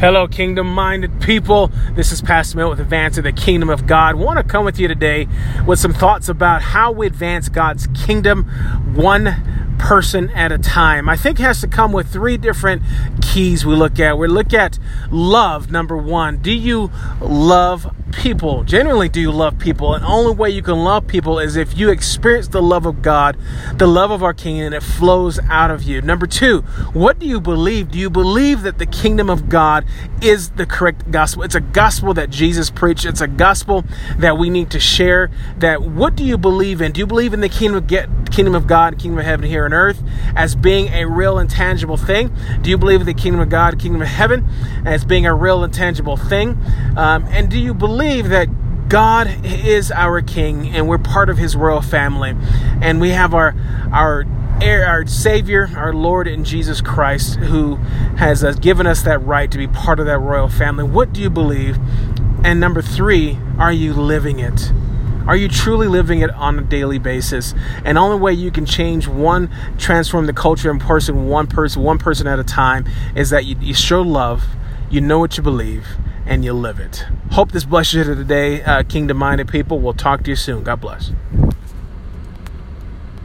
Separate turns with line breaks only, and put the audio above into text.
Hello, kingdom minded people. This is Pastor Milt with Advance of the Kingdom of God. I want to come with you today with some thoughts about how we advance God's kingdom one person at a time. I think has to come with three different keys we look at. We look at love, number one. Do you love people? Genuinely, do you love people? And only way you can love people is if you experience the love of God, the love of our King, and it flows out of you. Number two, what do you believe? Do you believe that the kingdom of God is the correct gospel? It's a gospel that Jesus preached. It's a gospel that we need to share. That what do you believe in? Do you believe in the kingdom of kingdom of God, kingdom of heaven here on earth as being a real and tangible thing? Do you believe in the kingdom of God, kingdom of heaven as being a real and tangible thing? Um, and do you believe that God is our King and we're part of His royal family, and we have our our our Savior, our Lord in Jesus Christ, who has uh, given us that right to be part of that royal family. What do you believe? And number three, are you living it? Are you truly living it on a daily basis? And only way you can change one, transform the culture in person, one person, one person at a time, is that you, you show love, you know what you believe, and you live it. Hope this blesses you today, uh, kingdom minded people. We'll talk to you soon. God bless.